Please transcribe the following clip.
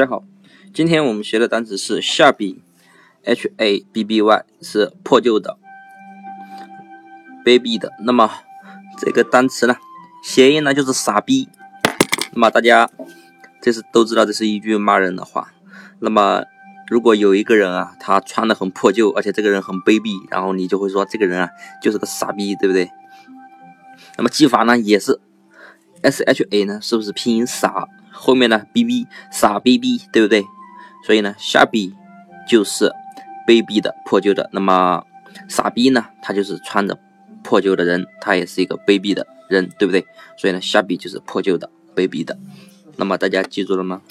大家好，今天我们学的单词是下笔，h a b b y 是破旧的、卑鄙的。那么这个单词呢，谐音呢就是傻逼。那么大家这是都知道，这是一句骂人的话。那么如果有一个人啊，他穿的很破旧，而且这个人很卑鄙，然后你就会说这个人啊就是个傻逼，对不对？那么记法呢也是 s h a 呢，是不是拼音傻？后面呢逼逼傻逼逼，对不对？所以呢，下逼就是卑鄙的、破旧的。那么傻逼呢，他就是穿着破旧的人，他也是一个卑鄙的人，对不对？所以呢，下逼就是破旧的、卑鄙的。那么大家记住了吗？